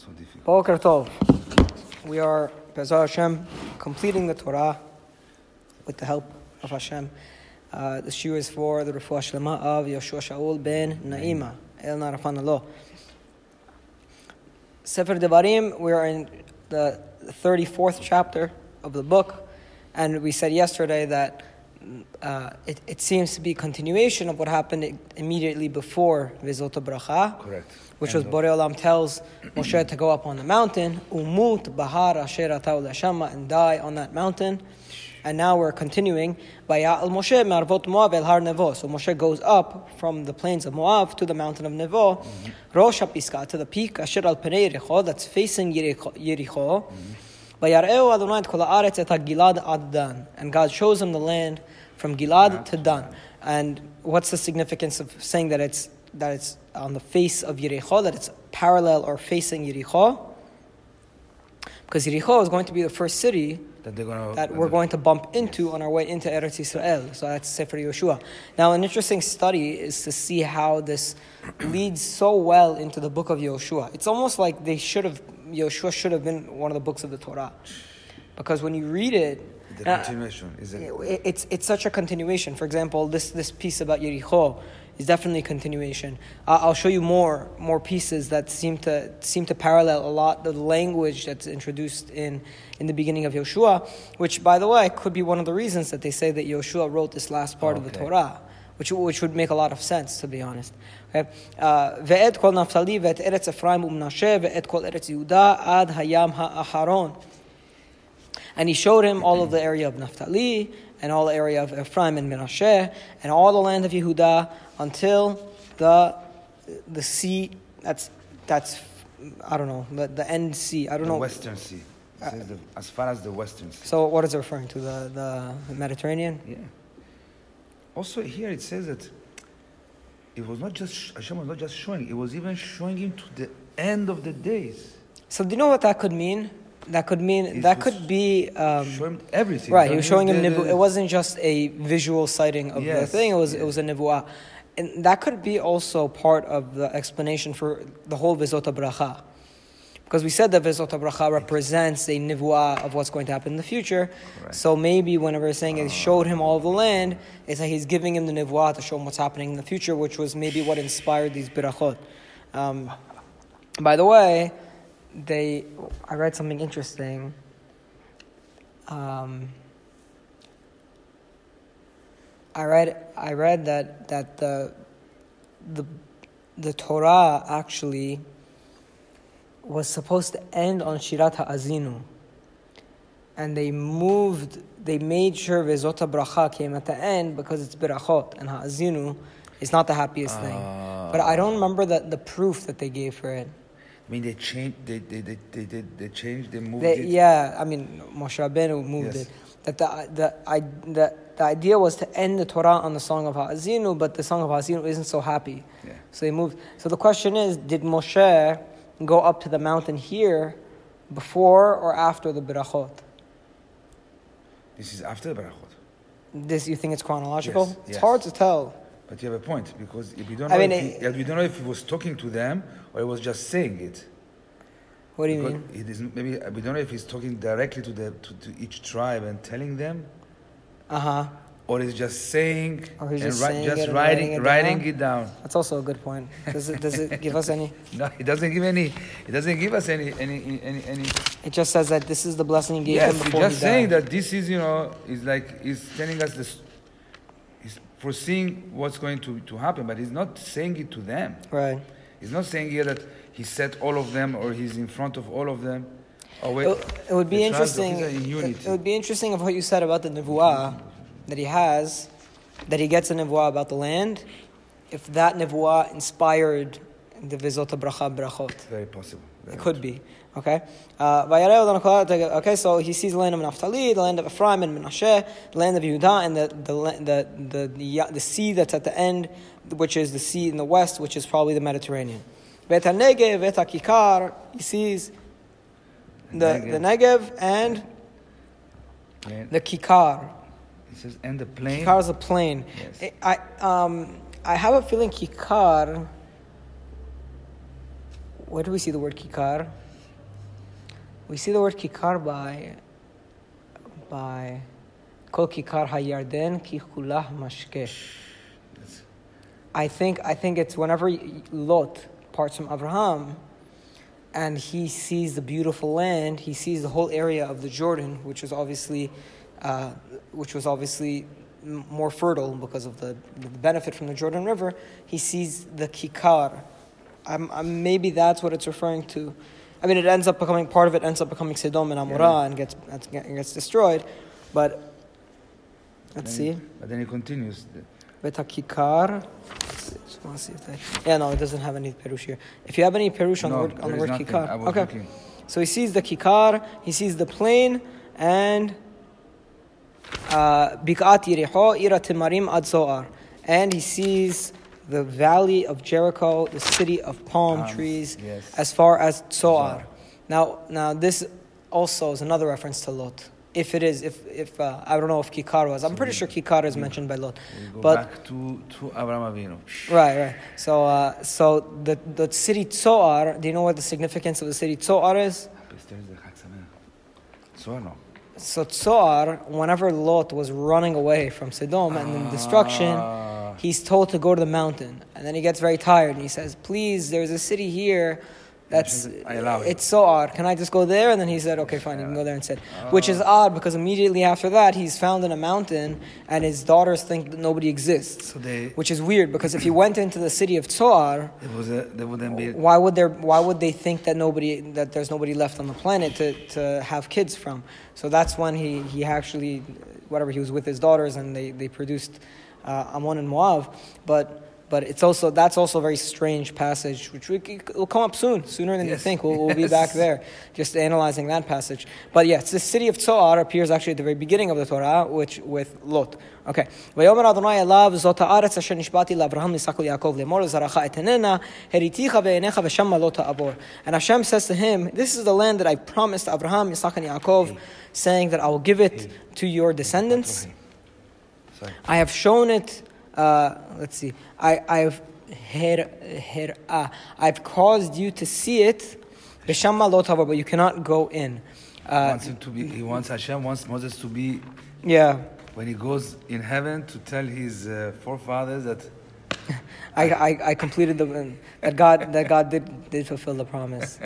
So difficult. Boker Tov. We are, Bezar Hashem, completing the Torah with the help of Hashem. Uh, the shiur is for the Refuah Shlema of Yoshua Shaul ben Naima, El Narafan Allah. Sefer Devarim, we are in the 34th chapter of the book, and we said yesterday that uh, it, it seems to be a continuation of what happened immediately before Vizot Bracha Correct. which was And Borei Olam tells Moshe to go up on the mountain, umut bahar asher atau leshama, and die on that mountain. And now we're continuing. Bayal Moshe marvot Moab el har Nevo. So Moshe goes up from the plains of Moab to the mountain of Nevo, Rosh HaPisga, to the peak asher al penei Yericho, that's facing Yericho. Yericho. Vayareu Adonai et kol haaretz et Gilad ad Dan. And God shows him the land from Gilad to Dan. And what's the significance of saying that it's that it's on the face of Yericho, that it's parallel or facing Yericho? Because Yericho is going to be the first city that gonna that we're going to bump into on our way into Eretz Israel. So that's Sefer Yeshua. Now, an interesting study is to see how this leads so well into the book of Yeshua. It's almost like they should have, Yeshua should have been one of the books of the Torah. Because when you read it, The uh, continuation is it? it- it's, it's such a continuation. For example, this, this piece about Yericho is definitely a continuation. Uh, I'll show you more more pieces that seem to seem to parallel a lot the language that's introduced in in the beginning of Yeshua, which by the way could be one of the reasons that they say that Yeshua wrote this last part okay. of the Torah. Which, which would make a lot of sense, to be honest. Uh, ve'et kol naftali ve'et eretz Ephraim u'Mnashe, ve'et kol eretz Yehuda, ad hayam ha'aharon. And he showed him all of the area of Naphtali, and all the area of Ephraim and Menashe and all the land of Yehuda until the the sea. That's that's I don't know the, the end sea. I don't the know. Western Sea. Uh, says the, as far as the Western Sea. So what is it referring to? The the Mediterranean. Yeah. Also here it says that it was not just Hashem was not just showing; it was even showing him to the end of the days. So do you know what that could mean? That could mean that could be. Um, Show him everything. Right, he was showing him the- nivu. It wasn't just a visual sighting of the thing. It was it was a nivuah, and that could be also part of the explanation for the whole Vizot Bracha, because we said that Vizot Bracha represents a nivuah of what's going to happen in the future. Correct. So maybe whenever it's saying he showed him all the land, it's like he's giving him the nivuah to show him what's happening in the future, which was maybe what inspired these birachot. Um, by the way, they I read something interesting. Um, I read I read that that the the the Torah actually was supposed to end on Shirat Ha'azinu. And they moved, they made sure Vezota Bracha came at the end because it's Birachot, and Ha'azinu is not the happiest thing. But I don't remember the, the proof that they gave for it. I mean, they changed. They they they they, they, they changed. They moved They, it. yeah, I mean, Moshe Rabbeinu moved Yes. it. That the, the, I, the, the idea was to end the Torah on the Song of Ha'azinu, but the Song of Ha'azinu isn't so happy. Yeah. So they moved. So the question is, did Moshe go up to the mountain here before or after the Birachot? This is after the Barachot. This, you think it's chronological? Yes, It's yes. hard to tell. But you have a point because if we don't I know, mean, if he, we don't know if he was talking to them or he was just saying it. What do you Because mean? It is maybe we don't know if he's talking directly to the to, to each tribe and telling them, Uh huh. or he's just saying Or he's and just ri- saying just it writing writing writing it down? it down. That's also a good point. Does it, does it give us any? No, it doesn't give any. It doesn't give us any any any any. It just says that this is the blessing he gave Yes, him he's before just he saying that this is you know is like he's telling us this. He's foreseeing what's going to, to happen, but he's not saying it to them. Right. He's not saying here that he set all of them or he's in front of all of them. Oh wait, It, it would be interesting. In It, it would be interesting of what you said about the nevuah that he has, that he gets a nevuah about the land. If that nevuah inspired the Vizot Bracha Brachot, Very possible. Very it could be. Okay. Uh, Vayareu Adonai kol ha'arei- okay, so he sees the land of Naphtali, the land of Ephraim and Menashe, the land of Yehuda, and the the the the, the, the sea that's at the end, which is the sea in the west, which is probably the Mediterranean. Vet HaNegev, Vet HaKikar, he sees the, the Negev and Plain. the Kikar. It says and the plain. Kikar is a plain. Yes. I, um, I have a feeling Kikar. Where do we see the word Kikar? We see the word kikar by by kol kikar hayarden kikulah mashke. I think I think it's whenever Lot parts from Abraham, and he sees the beautiful land, he sees the whole area of the Jordan, which was obviously, uh, which was obviously more fertile because of the, the benefit from the Jordan River. He sees the kikar. Maybe that's what it's referring to. I mean, it ends up becoming part of it ends up becoming Sodom and Amorah and gets and gets destroyed, but let's see. But then he continues. Betakikar. Just want to see if they. Yeah, no, it doesn't have any perush here. If you have any perush on No, the word on the word nothing. kikar, okay. looking. So he sees the kikar, he sees the plain, and uh, bikat yiriho ira timarim ad zoar, and he sees the valley of Jericho, the city of palm Palms, trees, yes. as far as. Zoar. Now, now this also is another reference to Lot. If it is, if if uh, I don't know if Kikar was, I'm So pretty we- sure Kikar is mentioned by Lot. We go But back to, to Abraham Avinu. right, right. So, uh, so the the city Tzoar. Do you know what the significance of the city Tzoar is? There's the Chag Sameach. So no. So Tzoar, whenever Lot was running away from Sodom and the destruction, Ah. He's told to go to the mountain, and then he gets very tired and he says, "Please, there's a city here." That's I allow it. it's so odd. Can I just go there? And then he said, "Okay, fine, you can go there And instead." Which is ah. odd because immediately after that, he's found in a mountain, and his daughters think that nobody exists. So they, Which is weird because if he went into the city of Tzoar, there was a, there wouldn't uh, be. why would there? Why would they think that nobody that there's nobody left on the planet to, to have kids from? So that's when he he actually, whatever he was with his daughters and they they produced uh, Ammon and Moab, but. But it's also that's also a very strange passage, which we, will come up soon, sooner than you Yes. think. We'll, we'll be Yes. back there, just analyzing that passage. But yes, the city of Tzoar appears actually at the very beginning of the Torah, which with Lot. Okay. ויאמר אדוני אליו זאת הארץ אשר נשבעתי לאברהם ליצחק וליעקב לאמור לזרעך אתננה הריתיך בעיניך ושמה לא תעבור. And Hashem says to him, This is the land that I promised to Abraham, Yitzchak, and Yaakov, saying that I will give it to your descendants. Sorry. I have shown it. Uh, let's see. I, I've her, her, uh, I've caused you to see it. B'shama lo but you cannot go in. Uh, wants him to be, he wants Hashem wants Moses to be yeah, when he goes in heaven to tell his uh, forefathers that I, I, I completed the that God that God did did fulfill the promise.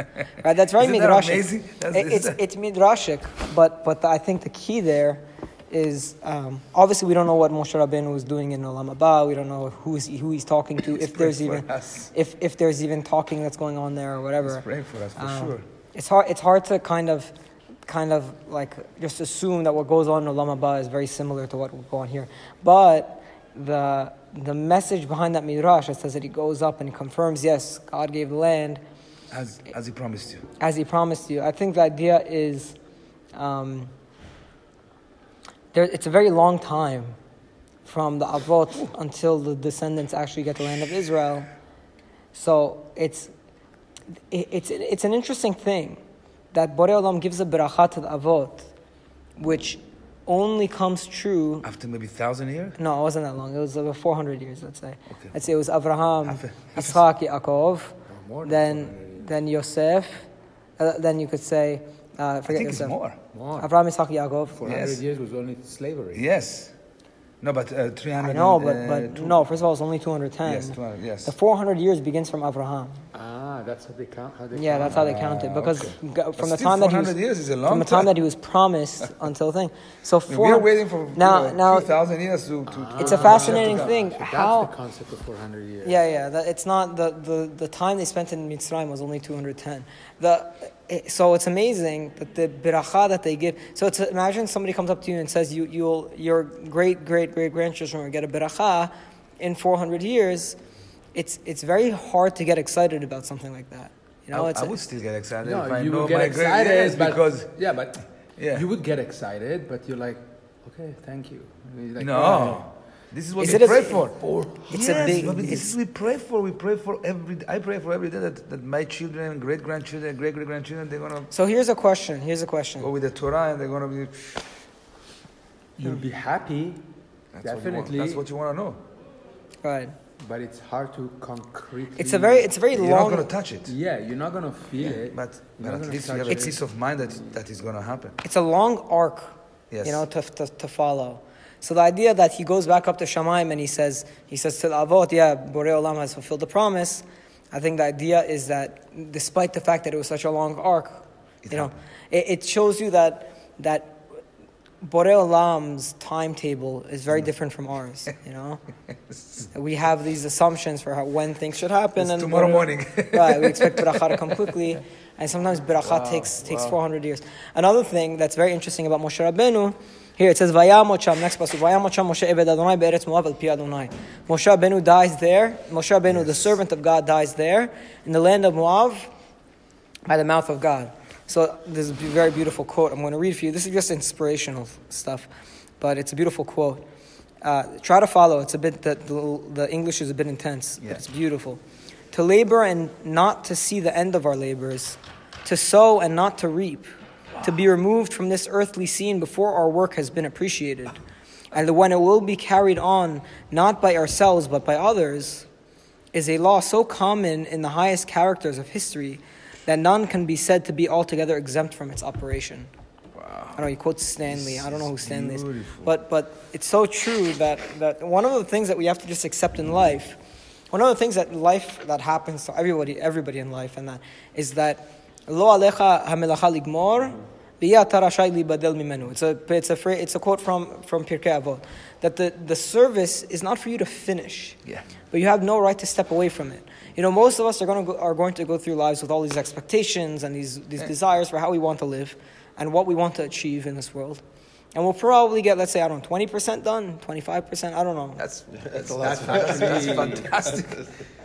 Right, that's very Isn't that midrashic. amazing? That's- It- it's isn't it's midrashic, but but I think the key there is um, obviously we don't know what Moshe Rabbeinu was doing in Olam Haba. We don't know who is who he's talking to. If there's even us. if if there's even talking that's going on there or whatever. He's praying for us for Um, sure. It's hard. It's hard to kind of, kind of like just assume that what goes on in Olam Haba is very similar to what will go on here. But the the message behind that midrash it says that he goes up and he confirms, yes, God gave the land As, as he promised you. as he promised you. I think the idea is, um, there, it's a very long time from the Avot until the descendants actually get the land of Israel. So it's, it, it's, it's an interesting thing that Borei Olam gives a beracha to the Avot, which only comes true. After maybe thousand years? No, it wasn't that long. It was over 400 years, let's say. Okay. Let's say it was Abraham, a- Yitzchak, Yaakov, more than 400 then, then Yosef, uh, then you could say, uh, I forget think it's more. More. Abraham, Yitzchak, Yaakov. 400 Yes. years was only slavery. Yes. No, but uh, 300. I know, but, uh, but two- no, first of all, it's only 210. Yes, 200, yes. The 400 years begins from Abraham. Ah, that's how they count. How they Yeah, count. that's how they count it. Ah, Because okay. from the time that he was, years is a long from the time time. that he was promised until thing. So four, we're waiting for now, you know, now, a few thousand years to. to, to It's a fascinating to- thing. So that's How- the concept of 400 years. Yeah, yeah. That, it's not the, the, the time they spent in Mitzrayim was only 210. The, it, so it's amazing that the beracha that they give. So it's imagine somebody comes up to you and says you you'll your great great great grandchildren will get a beracha in 400 years. It's it's very hard to get excited about something like that. You know, I, it's I would still get excited No, if I you know would get my excited yes, but, because yeah, but Yeah. you would get excited, but you're like, okay, thank you. Like, no, this is what Is we it a- pray for. It's a yes, big- but this is we pray for. We pray for every. I pray for every day that, that my children, great grandchildren, great great grandchildren, they're gonna so here's a question. Here's a question. go with the Torah and they're gonna be. you'll be happy. That's What you Definitely. want, that's what you want to know. Right. but it's hard to concretely. It's a very, it's a very You're long. not going to touch it. Yeah, you're not gonna feel it. But, but at least you touch have a it. peace of mind that that is going to happen. It's a long arc, Yes. you know, to, to, to follow. So the idea that he goes back up to Shamaim and he says, he says to the Avot, yeah, Borei Olam has fulfilled the promise. I think the idea is that despite the fact that it was such a long arc, It you know, it, it shows you that that Borei Olam's timetable is very mm. different from ours. You know, we have these assumptions for how, when things should happen, It's and tomorrow morning. right, we expect bracha to come quickly, and sometimes bracha takes takes 400 years. Another thing that's very interesting about Moshe Rabbeinu, here it says Vayamocham, next pasuk, Vayamocham Moshe Ebed Adonai be'eretz Moav al pi Adonai. Moshe Rabbeinu dies there. Moshe Rabbeinu, the servant of God, dies there in the land of Moav by the mouth of God. So this is a very beautiful quote. I'm going to read for you. This is just inspirational stuff, but it's a beautiful quote. Uh, try to follow. It's a bit the, the, the English is a bit intense, Yeah. but it's beautiful. To labor and not to see the end of our labors, to sow and not to reap, to be removed from this earthly scene before our work has been appreciated, and when it will be carried on not by ourselves but by others, is a law so common in the highest characters of history that none can be said to be altogether exempt from its operation. I don't know, he quotes Stanley. I don't know who Stanley is. But, but it's so true that, that one of the things that we have to just accept in life, one of the things that life that happens to everybody, everybody in life, and that is that lo alecha hamelacha ligmor, v'ya ata rashai libadel mimenu. It's a it's a it's a quote from from Pirkei Avot that the, the service is not for you to finish, Yeah. but you have no right to step away from it. You know, most of us are going to go, are going to go through lives with all these expectations and these these desires for how we want to live and what we want to achieve in this world. And we'll probably get, let's say, I don't know, 20% done, 25%, I don't know. That's that's, a lot. that's, that's, that's fantastic.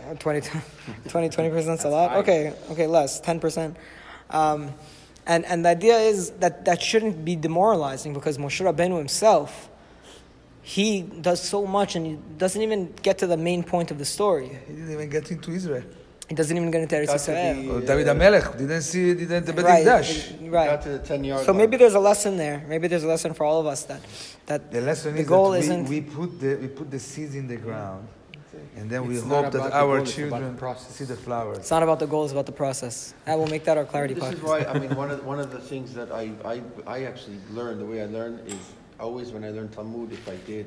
Uh, 20, 20, 20% is a lot? Okay, okay, less, 10%. Um, and, and the idea is that that shouldn't be demoralizing because Moshe Rabbeinu himself, he does so much and he doesn't even get to the main point of the story. He didn't even get into Israel. He doesn't even get into Eretz to Yisrael. be- Or Yeah, David yeah. Amelech didn't see didn't the Right, dash. right. Got to the 10 yard So maybe there's a lesson there. Maybe there's a lesson for all of us that that The lesson the is goal that we, isn't we put the we put the seeds in the ground, and then we It's not hope that our goal, children the see the flowers. it's not about the goal, it's about the process. I will make that our clarity This is why, I mean, one of, one of the things that I, I, I actually learned, the way I learned is always when I learn Talmud, if I did,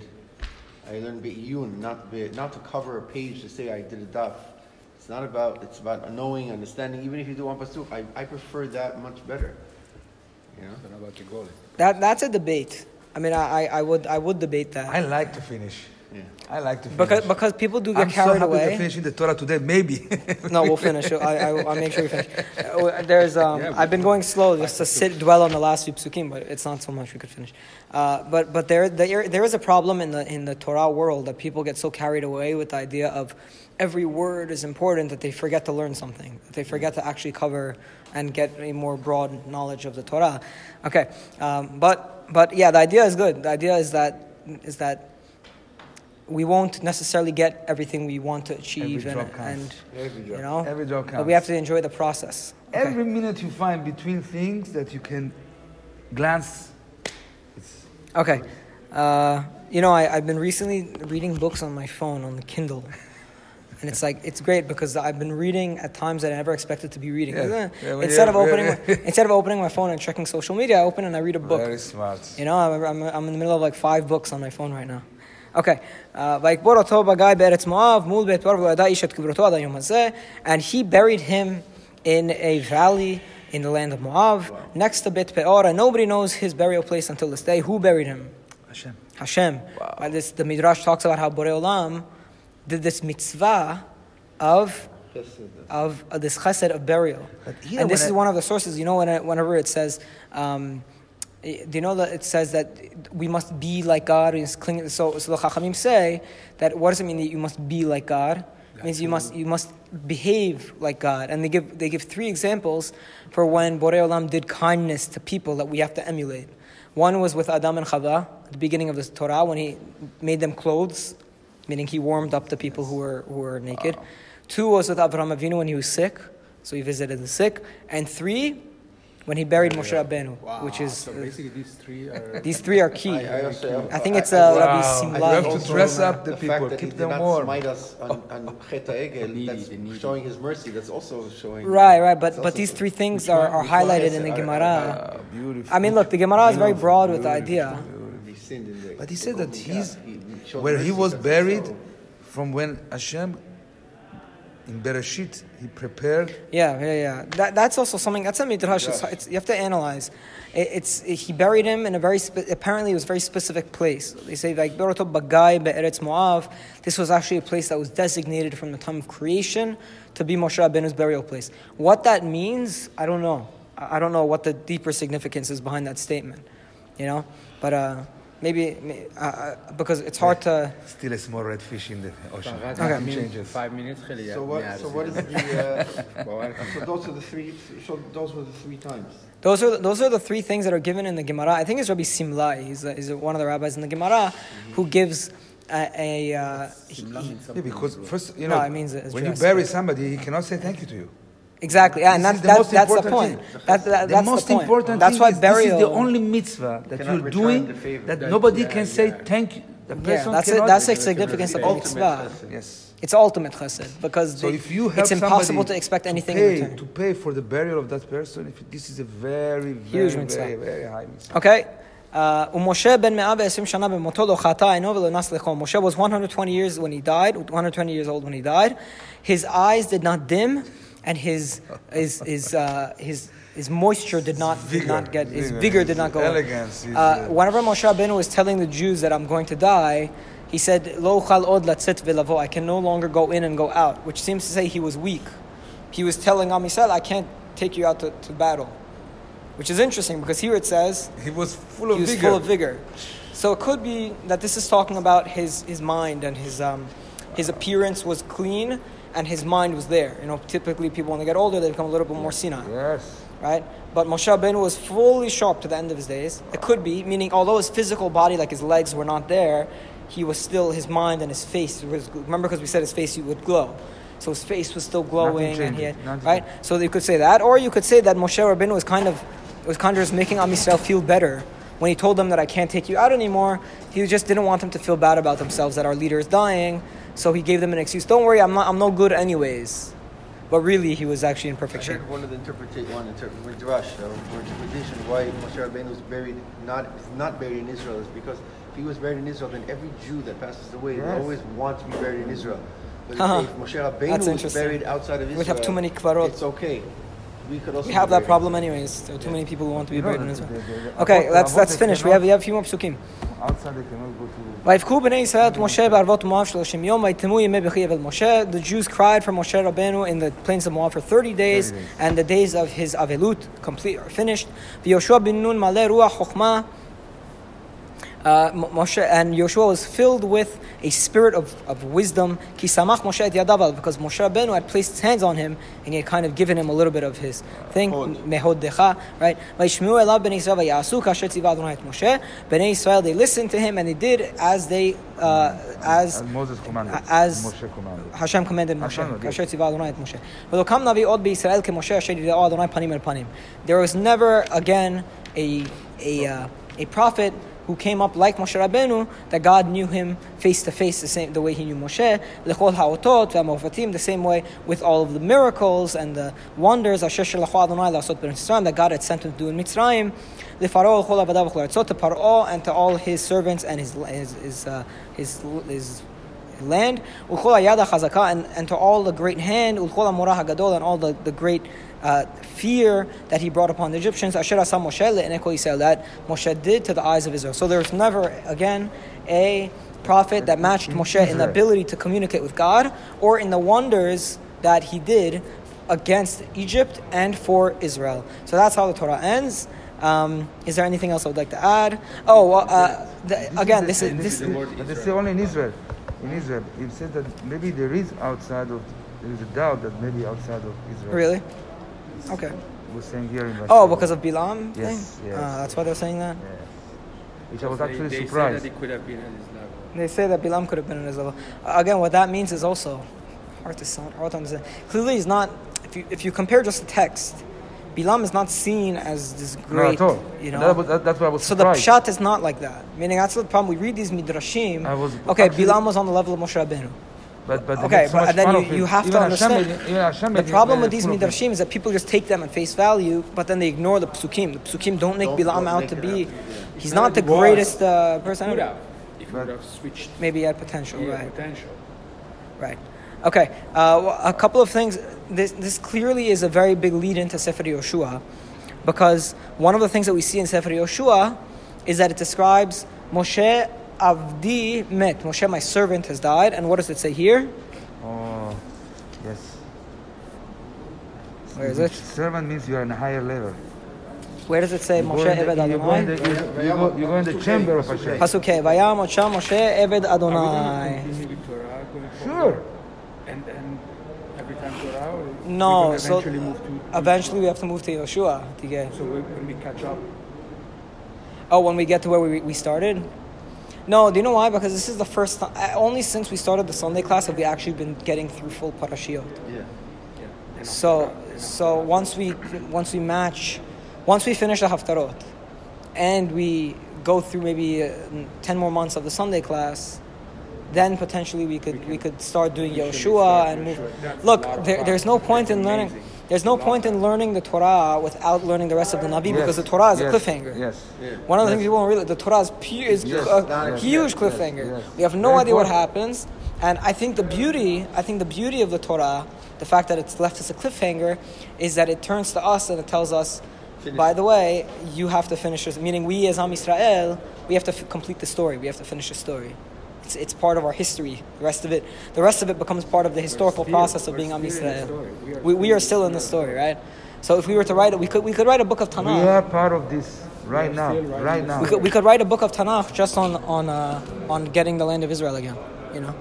I learned Be'iyun, not be, not to cover a page to say I did a daf. It's not about, it's about knowing, understanding, even if you do one pasuk, I, I prefer that much better. You know? It's about the goal. That that's a debate. I mean, I, I, I would I would debate that. I like to finish. Yeah. I like to finish. Because, because people do get I'm so carried happy to away. finish in the Torah today. Maybe. No, we'll finish. I, I, I'll make sure we finish. Uh, There's, um, Yeah, I've been going slow just to sit, dwell on the last few psukim, but it's not so much we could finish. Uh, but but there, there, there is a problem in the, in the Torah world that people get so carried away with the idea of every word is important that they forget to learn something, that they forget to actually cover and get a more broad knowledge of the Torah. Okay, um, but, but yeah, the idea is good. The idea is that, is that we won't necessarily get everything we want to achieve Every and, drop and Every you know Every job counts. but we have to enjoy the process Okay. Every minute you find between things that you can glance. It's, okay uh, you know I, i've been recently reading books on my phone on the kindle and it's like it's great because I've been reading at times that I never expected to be reading. Yeah. Yeah, when instead of opening, my, instead of opening my phone and checking social media, I open and I read a book. Very smart. You know, I'm, I'm, I'm in the middle of like five books on my phone right now. Okay. Uh, ויקבור אותו בגיא בארץ מואב מול בית פרעה וידע איש את קברתו עד היום הזה and he buried him in a valley in the land of Moab next to Bet Peor and nobody knows his burial place until this day. Who buried him? Hashem. Hashem. Uh, this, the Midrash talks about how Borei Olam did this mitzvah of of uh, this chesed of burial. But here and this when is I- one of the sources. You know, when it, whenever it says, um, eh, do you know that it says that we must be like God? So, so the Chachamim say that what does it mean that you must be like God? It means you must you must behave like God. And they give they give three examples for when Borei Olam did kindness to people that we have to emulate. One was with Adam and Chava at the beginning of the Torah when he made them clothes, meaning he warmed up the people who were who were naked. Two was with Avraham Avinu when he was sick, so he visited the sick. And three when he buried Moshe Rabbeinu, Wow. which is so basically these three are. these three are key. I, I, also, I think it's I- uh, I- Rabbi Wow. Simlai. You have to dress up the fact people, that keep he them did not warm. smite us on, on Chet HaEgel, needy, that's showing his mercy. That's also showing. Right, right, but but these three things are, are highlighted in the it? Gemara. Beautiful. I mean, look, the Gemara is very broad with the idea. He sinned in the, But he said that he's where he was buried from when Hashem in Bereshit he prepared. Yeah, yeah, yeah. That, that's also something. That's a midrash. It's, it's, you have to analyze. It, it's he buried him in a very spe- apparently it was a very specific place. They say like Beroto Bagai Be'eretz Moav. This was actually a place that was designated from the time of creation to be Moshe Rabbeinu's burial place. What that means, I don't know. I I don't know what the deeper significance is behind that statement. You know, but uh, maybe uh, uh, because it's hard to. Still a small red fish in the ocean. Farhat, Okay. Changes. Five minutes, really. So what? So what is the? Uh, so those are the three. So those were the three times. Those are those are the three things that are given in the Gemara. I think it's Rabbi Simlai. He's, a, he's a- one of the rabbis in the Gemara who gives a. a uh, he- he- Yeah, because first, you No, know, it means when you bury somebody, he cannot say thank you to you. exactly, yeah, and This that's is the that, most that's the important point. thing. That, that, the that's most the point. important That's thing why is burial. this is the only mitzvah that Cannot you're return doing the favor. that, That- nobody yeah, can say yeah. thank you. The yeah, person that's it. cannot. That's the significance of the Ultimate mitzvah. chesed. yes. It's ultimate chesed because So the- if you help it's impossible somebody to expect anything to pay, in return. to pay for the burial of that person, if this is a very, very, Huge mitzvah. very, very high mitzvah. Okay. Uh, ומשה בן 120 שנה במותו לא חטא עינו ולא נס לחום. Moshe was 120 years when he died, 120 years old when he died. His eyes did not dim, and his his his uh, his his moisture did not did not get his vigor, vigor did not go. elegance, Uh, whenever Moshe Rabbeinu was telling the Jews that I'm going to die, he said, "Lo chal od latzit velavo." I can no longer go in and go out, which seems to say he was weak. He was telling Am Yisrael, "I can't take you out to, to battle," which is interesting because here it says He was full of he was vigor. full of vigor. So it could be that this is talking about his, his mind and his um, his appearance was clean and his mind was there. You know, typically people when they get older they become a little bit more senile, Yes. right? But Moshe Rabbeinu was fully sharp to the end of his days. It could be meaning although his physical body, like his legs, were not there, he was still his mind and his face was. Remember, because we said his face would glow. So his face was still glowing, and he had. Nothing. right. So you could say that, or you could say that Moshe Rabbeinu was kind of was kind of just making Am Yisrael feel better when he told them that I can't take you out anymore. He just didn't want them to feel bad about themselves that our leader is dying. So he gave them an excuse. Don't worry, I'm not. I'm no good anyways. But really, he was actually in I perfect shape. heard one of the interpretation, one inter- midrash, uh, or interpretation why Moshe Rabbeinu was buried not is not buried in Israel is because if he was buried in Israel, then every Jew that passes away Yes. always want to be buried in Israel. But Uh-huh. if Moshe Rabbeinu That's was buried outside of Israel, We'd have too many kvarot. It's okay. We could also We have that problem anyways. There are too many people who want to be buried in Israel. the- the- Okay, let's let's finish. We have we have a few more psukim. Outside they cannot go to. The Jews cried for Moshe Rabbeinu in the plains of Moab for 30 days, and the days of his Avelut complete are finished uh, Moshe and Yoshua was filled with a spirit of, of wisdom. Kisamach Moshe et yadaval, because Moshe Rabbeinu had placed his hands on him and he had kind of given him a little bit of his thing. Mehod decha, right? Moshe. Israel they listened to him and they did as they uh, as commanded. As Moshe commanded. Hashem commanded Moshe. There was never again a a uh, a prophet who came up like Moshe Rabbeinu, that God knew him face to face the same the way he knew Moshe. Lechol haotot ve'amofatim, the same way with all of the miracles and the wonders Asher shelachu Adonai la'asot b'Mitzrayim that God had sent him to do in Mitzrayim. Lefaro lechol abadav v'chol to Paro and to all his servants and his his his uh, his, his land, and, and to all the great hand, and all the, the great uh, fear that he brought upon the Egyptians. Asher asa Moshe le'eneko that Moshe did to the eyes of Israel. So there was never again a prophet that matched Moshe in the ability to communicate with God or in the wonders that he did against Egypt and for Israel. So that's how the Torah ends. Um, is there anything else I would like to add? Oh, well, uh, the, again, this is this. is only in Israel. In Israel, it says that maybe there is outside of there is a doubt that maybe outside of Israel. Really? Okay. We're saying here in. Oh, because of Bilam thing? Yes, yes. Uh, that's why they're saying that? Yeah. Which I was actually they, they surprised. Say that it could have been at his level. They say that Bilam could have been in his level. Uh, again, what that means is also hard to sound, hard to understand. Clearly, he's not. If you if you compare just the text, Bilam is not seen as this No, great, at all. you know. That that- that's why I was so the surprised. pshat is not like that. Meaning that's the problem. We read these midrashim. I was okay, actually- Bilam was on the level of Moshe Rabbeinu. But, but Okay, make so but then you, you have Even to understand. made- even Hashem the problem with these fun of him. midrashim is that people just take them at face value, but then they ignore the psukim. The psukim don't make Don't- Bilam don't out make to be. out. He's It's not not the was. greatest uh, person Would if you would have switched Maybe he had potential, yeah, right? potential. Right. Okay. Uh, well, a couple of things. This, this clearly is a very big lead into Sefer Yoshua, because one of the things that we see in Sefer Yoshua is that it describes Moshe Avdi met. Moshe, my servant, has died. And what does it say here? Oh, yes. Where is it? Servant means you are in a higher level. Where does it say You Moshe in the- Eved you go in Adonai? the- you- you go- You go in the chamber of Hashem. Pasuk Vayam Moshe Moshe Eved Are we going Adonai. continue with Torah going Sure. And, and every time Torah? Or No, we're gonna so eventually move to, eventually we have to move to Yoshua to get. So when when we catch up, Oh, when we get to where we, we started? No, do you know why? Because this is the first time, uh, only since we started the Sunday class have we actually been getting through full parashiyot. Yeah. yeah. So, after that, and so once we once we match, once we finish the haftarot, and we go through maybe uh, ten more months of the Sunday class, then potentially we could we could start doing We Yoshua and move. Look, there, there's no point in That's learning. There's no point in learning the Torah without learning the rest of the Navi because the Torah is yes, a cliffhanger. Yes. Yeah. One of the Yes. things people don't realize, the Torah is, pu- is Yes, a yes, huge yes, cliffhanger. yes. We have no Very idea what happens, and I think the beauty, I think the beauty of the Torah, the fact that it's left us a cliffhanger, is that it turns to us and it tells us, Finish by the way, you have to finish this. Meaning, we as Am Israel, we have to f- complete the story. We have to finish the story. It's, it's part of our history. The rest of it, the rest of it becomes part of the historical still- process of being Am still in the Israel. story. We are We, we still are still in the story, right? So if we were to write it, we could we could write a book of Tanakh. We are part of this right now. Right now. We could, we could write a book of Tanakh just on on uh, on getting the land of Israel again, you know.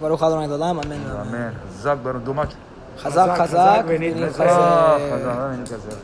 Baruch Adonai L'olam, Amen. Amen. Zak, Baruch, do much. Chazak, Chazak, chazak, we need v'ni chazak.